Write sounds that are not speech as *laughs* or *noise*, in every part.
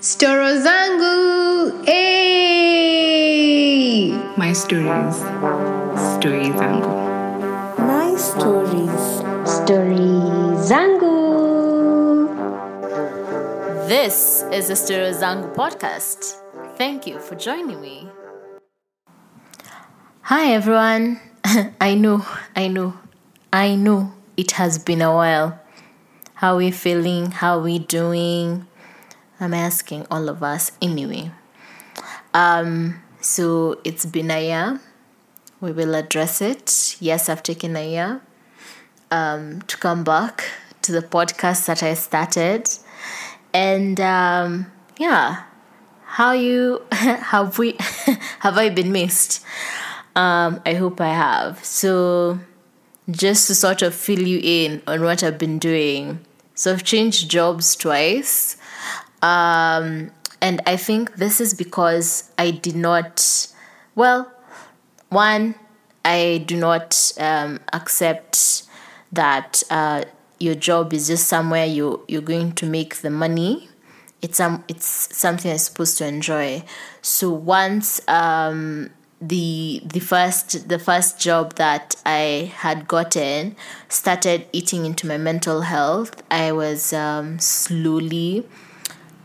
Story zangu, hey! My stories. Story zangu. My stories. Story zangu. This is the Story Zangu podcast. Thank you for joining me. Hi everyone. *laughs* I know, I know, I know it has been a while. How are we feeling? How are we doing? I'm asking all of us anyway. Um, so it's been a year. We will address it. Yes, I've taken a year um, to come back to the podcast that I started. And um, yeah, how you *laughs* have we *laughs* have I been missed? Um, I hope I have. So just to sort of fill you in on what I've been doing. So I've changed jobs twice. Um, and I think this is because I did not, well, one, I do not um, accept that uh, your job is just somewhere you you're going to make the money. It's um it's something I'm supposed to enjoy. So once um the the first the first job that I had gotten started eating into my mental health, I was um, slowly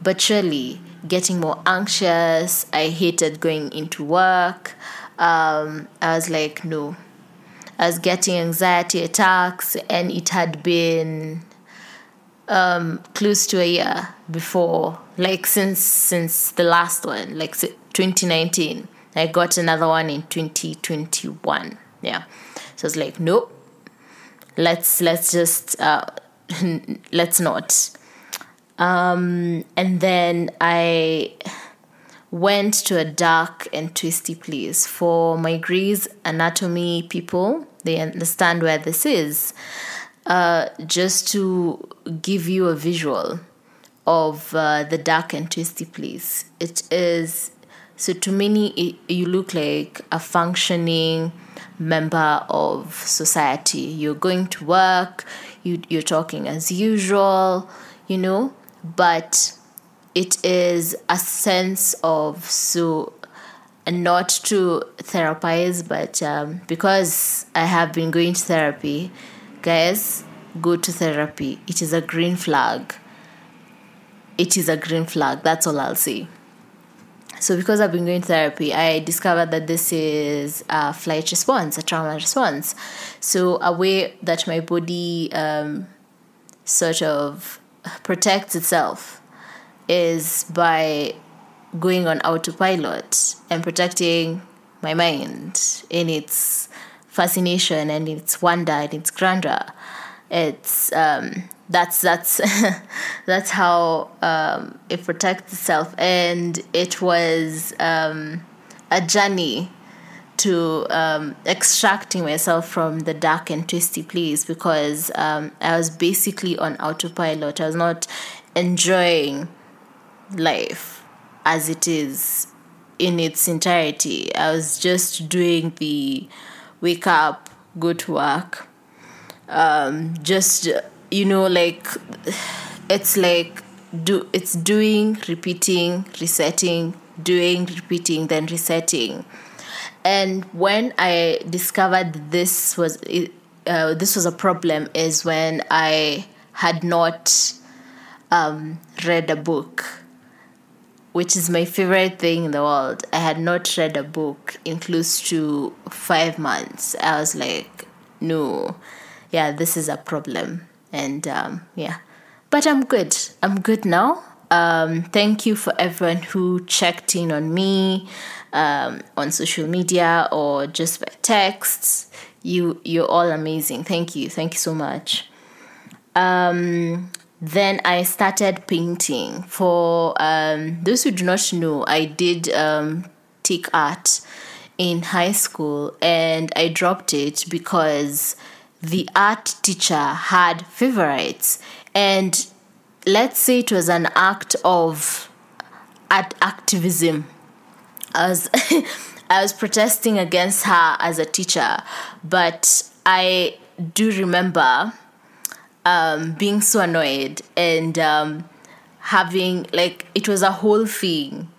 but surely getting more anxious. I hated going into work. Um, I was like, no. I was getting anxiety attacks, and it had been um, close to a year before, like since since the last one, like 2019. I got another one in 2021. Yeah, so I was like, nope. Let's let's just uh, *laughs* let's not. Um, and then I went to a dark and twisty place for my Grey's Anatomy people. They understand where this is. Uh, just to give you a visual of uh, the dark and twisty place. It is so to many, it, you look like a functioning member of society. You're going to work, you, you're talking as usual, you know, but it is a sense of so not to therapize but um, because i have been going to therapy guys go to therapy. It is a green flag. It is a green flag. That's all i'll say. So because i've been going to therapy i discovered that this is a flight response a trauma response. So a way that my body um, sort of protects itself is by going on autopilot and protecting my mind in its fascination and its wonder and its grandeur. It's um, that's that's *laughs* that's how um, it protects itself, and it was um, a journey to um, extracting myself from the dark and twisty place because um, I was basically on autopilot. I was not enjoying life as it is in its entirety. I was just doing the wake up, go to work, um, just you know, like it's like do it's doing, repeating, resetting, doing, repeating, then resetting. And when I discovered this was uh, this was a problem is when I had not um, read a book which is my favorite thing in the world. I had not read a book in close to five months. I was like, no, yeah, this is a problem. And um, yeah, but I'm good. I'm good now. Um, thank you for everyone who checked in on me um, on social media or just by texts. You, you're all amazing. Thank you. Thank you so much. Um, then I started painting. For um, those who do not know, I did um, take art in high school and I dropped it because the art teacher had favorites. And let's say it was an act of art activism. I was, *laughs* I was protesting against her as a teacher, but I do remember um, being so annoyed and um, having like it was a whole thing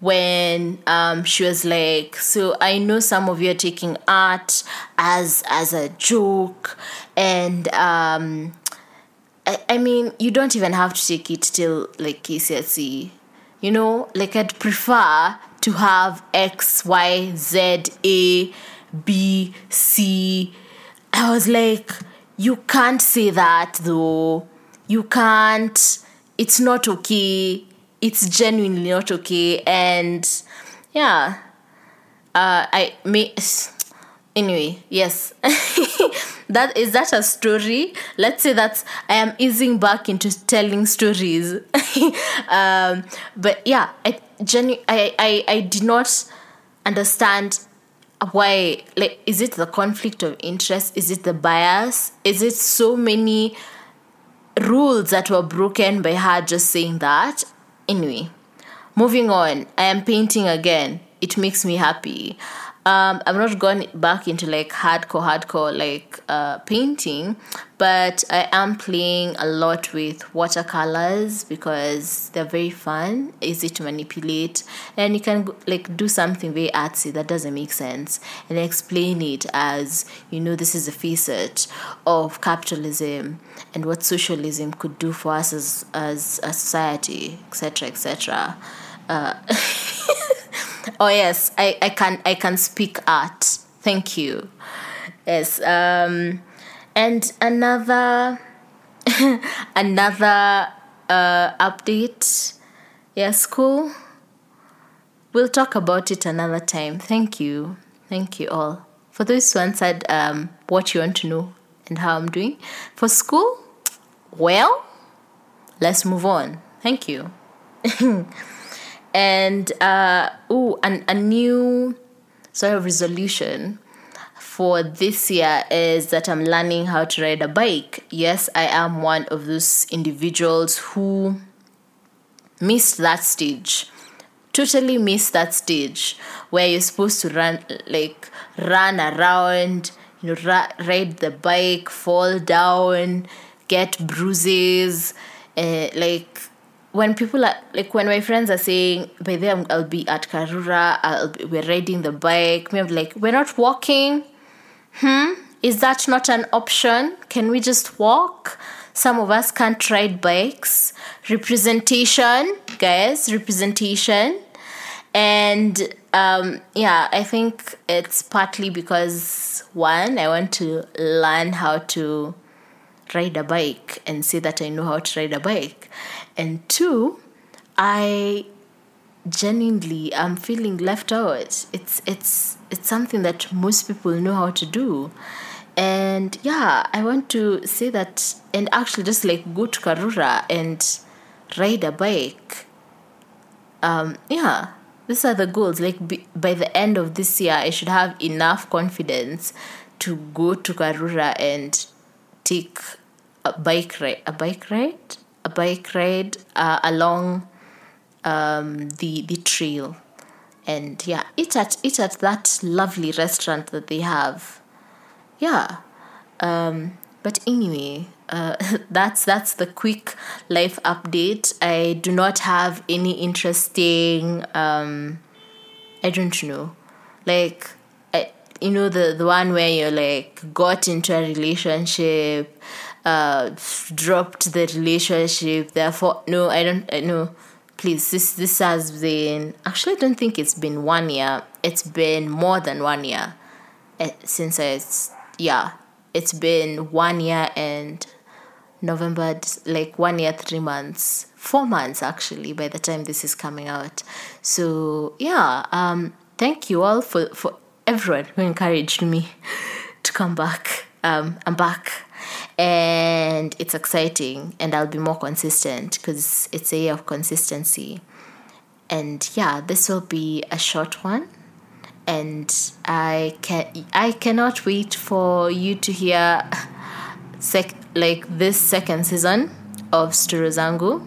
when um, she was like so i know some of you are taking art as as a joke and um, I, mean you don't even have to take it till like kcse you know like i'd prefer to have x y z a b c. I was like you can't say that though. You can't. It's not okay. It's genuinely not okay. And yeah. Uh i may anyway yes *laughs* that is that a story? Let's say that i am easing back into telling stories. *laughs* Um but yeah i genu- I, I i did not understand why like is it the conflict of interest? Is it the bias? Is it so many rules that were broken by her just saying that? Anyway moving on. I am painting again. It makes me happy um, i'm not going back into like hardcore hardcore like uh, painting but i am playing a lot with watercolors because they're very fun easy to manipulate and you can like do something very artsy that doesn't make sense and explain it as you know this is a facet of capitalism and what socialism could do for us as as a society etc etc uh, *laughs* oh yes i i can i can speak art. Thank you. Yes um and another *laughs* another uh update. Yes, school we'll talk about it another time. Thank you. Thank you all. For those who answered um what you want to know and how i'm doing for school well let's move on. Thank you *laughs* and uh a new sort of resolution for this year is that I'm learning how to ride a bike. Yes, I am one of those individuals who missed that stage. Totally missed that stage where you're supposed to run like run around, you know, ra- ride the bike, fall down, get bruises, uh, like when people are like when my friends are saying by then I'll be at Karura, I'll be, we're riding the bike. I'm like, we're not walking. Hmm? Is that not an option? Can we just walk? Some of us can't ride bikes. Representation, guys, representation. And um, yeah, I think it's partly because one, I want to learn how to ride a bike and say that I know how to ride a bike. And two, I genuinely am feeling left out. It's it's it's something that most people know how to do. And yeah, I want to say that and actually just like go to Karura and ride a bike. Um, yeah, these are the goals. Like be, by the end of this year, I should have enough confidence to go to Karura and take a bike ride. A bike ride? A bike ride uh, along um, the the trail, and yeah, eat at eat at that lovely restaurant that they have. Yeah, um, but anyway, uh, *laughs* that's that's the quick life update. I do not have any interesting. Um, I don't know, like you know the the one where you're like got into a relationship, uh, dropped the relationship. Therefore, no, I don't. I know please this this has been actually i don't think it's been one year. It's been more than one year eh, since it's yeah. It's been one year and november like one year three months. Four months actually by the time this is coming out. So yeah um thank you all for for everyone who encouraged me *laughs* to come back. Um i'm back and it's exciting and i'll be more consistent because it's a year of consistency and yeah this will be a short one and i can i cannot wait for you to hear sec- like this second season of Story Zangu.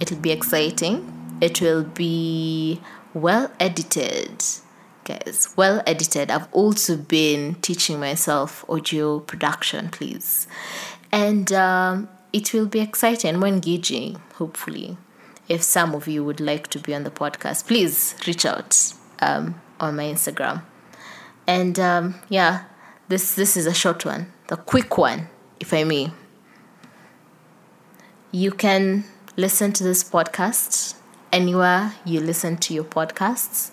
It'll be exciting. It will be well edited guys well edited. I've also been teaching myself audio production please. And um, it will be exciting. More engaging hopefully if some of you would like to be on the podcast, please reach out um, on my Instagram. And um, yeah, this this is a short one, the quick one, if I may. You can listen to this podcast anywhere you listen to your podcasts,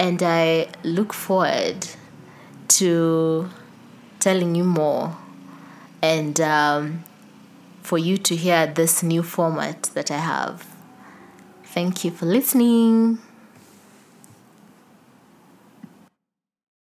and I look forward to telling you more and um, for you to hear this new format that I have. Thank you for listening.